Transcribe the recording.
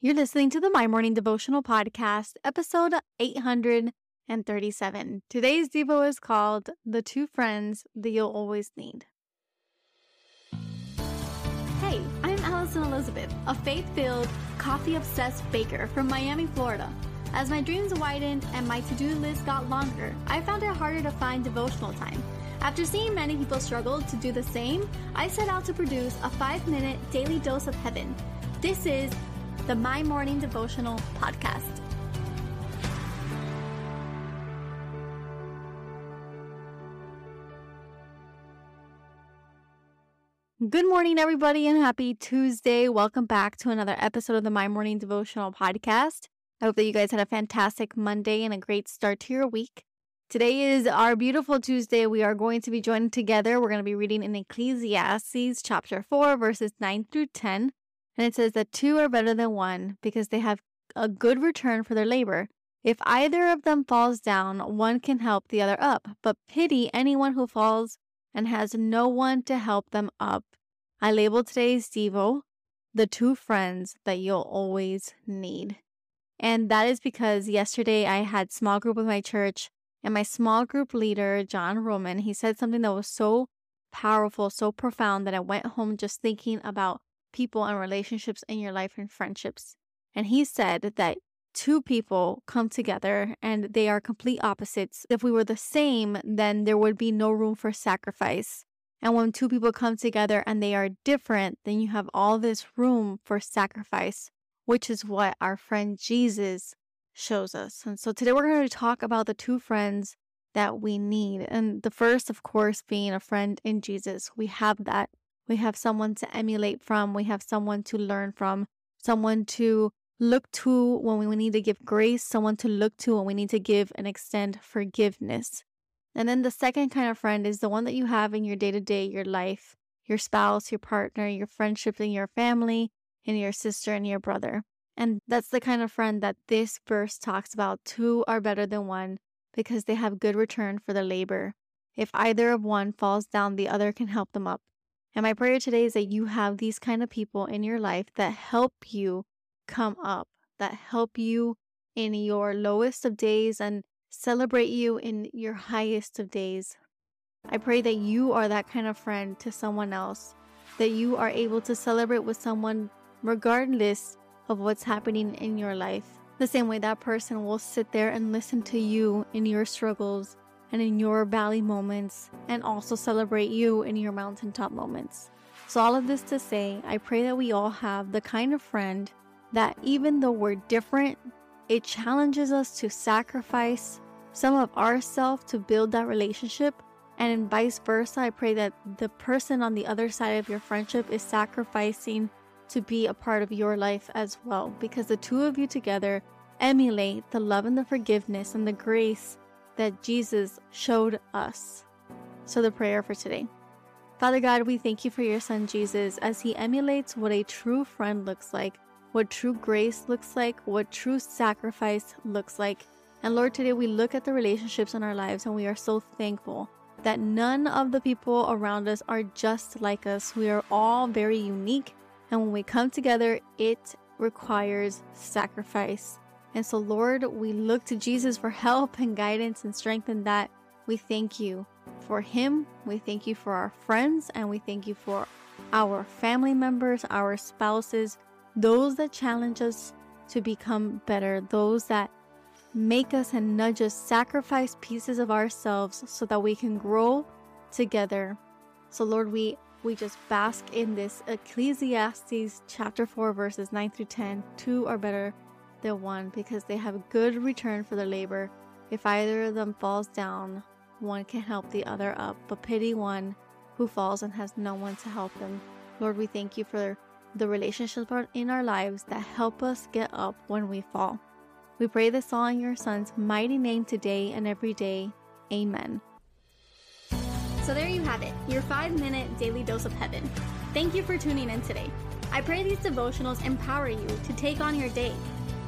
You're listening to the My Morning Devotional Podcast, episode 837. Today's Devo is called The Two Friends That You'll Always Need. Hey, I'm Alison Elizabeth, a faith filled, coffee obsessed baker from Miami, Florida. As my dreams widened and my to do list got longer, I found it harder to find devotional time. After seeing many people struggle to do the same, I set out to produce a five minute daily dose of heaven. This is the My Morning Devotional Podcast. Good morning, everybody, and happy Tuesday. Welcome back to another episode of the My Morning Devotional Podcast. I hope that you guys had a fantastic Monday and a great start to your week. Today is our beautiful Tuesday. We are going to be joining together. We're going to be reading in Ecclesiastes chapter 4, verses 9 through 10. And it says that two are better than one because they have a good return for their labor. If either of them falls down, one can help the other up. But pity anyone who falls and has no one to help them up. I labeled today's Devo the two friends that you'll always need. And that is because yesterday I had small group with my church and my small group leader, John Roman, he said something that was so powerful, so profound that I went home just thinking about people and relationships in your life and friendships. And he said that two people come together and they are complete opposites. If we were the same, then there would be no room for sacrifice. And when two people come together and they are different, then you have all this room for sacrifice, which is what our friend Jesus shows us. And so today we're going to talk about the two friends that we need. And the first, of course, being a friend in Jesus. We have that we have someone to emulate from. We have someone to learn from, someone to look to when we need to give grace, someone to look to when we need to give and extend forgiveness. And then the second kind of friend is the one that you have in your day to day, your life, your spouse, your partner, your friendship in your family, and your sister and your brother. And that's the kind of friend that this verse talks about. Two are better than one because they have good return for their labor. If either of one falls down, the other can help them up. And my prayer today is that you have these kind of people in your life that help you come up, that help you in your lowest of days and celebrate you in your highest of days. I pray that you are that kind of friend to someone else, that you are able to celebrate with someone regardless of what's happening in your life. The same way that person will sit there and listen to you in your struggles and in your valley moments, and also celebrate you in your mountaintop moments. So, all of this to say, I pray that we all have the kind of friend that even though we're different, it challenges us to sacrifice some of ourself to build that relationship. And vice versa, I pray that the person on the other side of your friendship is sacrificing to be a part of your life as well. Because the two of you together emulate the love and the forgiveness and the grace that Jesus showed us. So, the prayer for today. Father God, we thank you for your son Jesus as he emulates what a true friend looks like, what true grace looks like, what true sacrifice looks like. And Lord, today we look at the relationships in our lives and we are so thankful that none of the people around us are just like us. We are all very unique. And when we come together, it requires sacrifice. And so, Lord, we look to Jesus for help and guidance and strength in that. We thank you for him. We thank you for our friends and we thank you for our family members, our spouses, those that challenge us to become better, those that make us and nudge us sacrifice pieces of ourselves so that we can grow together. So Lord, we we just bask in this Ecclesiastes chapter 4 verses 9 through 10. Two are better the one because they have good return for their labor. If either of them falls down, one can help the other up, but pity one who falls and has no one to help them. Lord, we thank you for the relationships in our lives that help us get up when we fall. We pray this all in your Son's mighty name today and every day. Amen. So there you have it, your five minute daily dose of heaven. Thank you for tuning in today. I pray these devotionals empower you to take on your day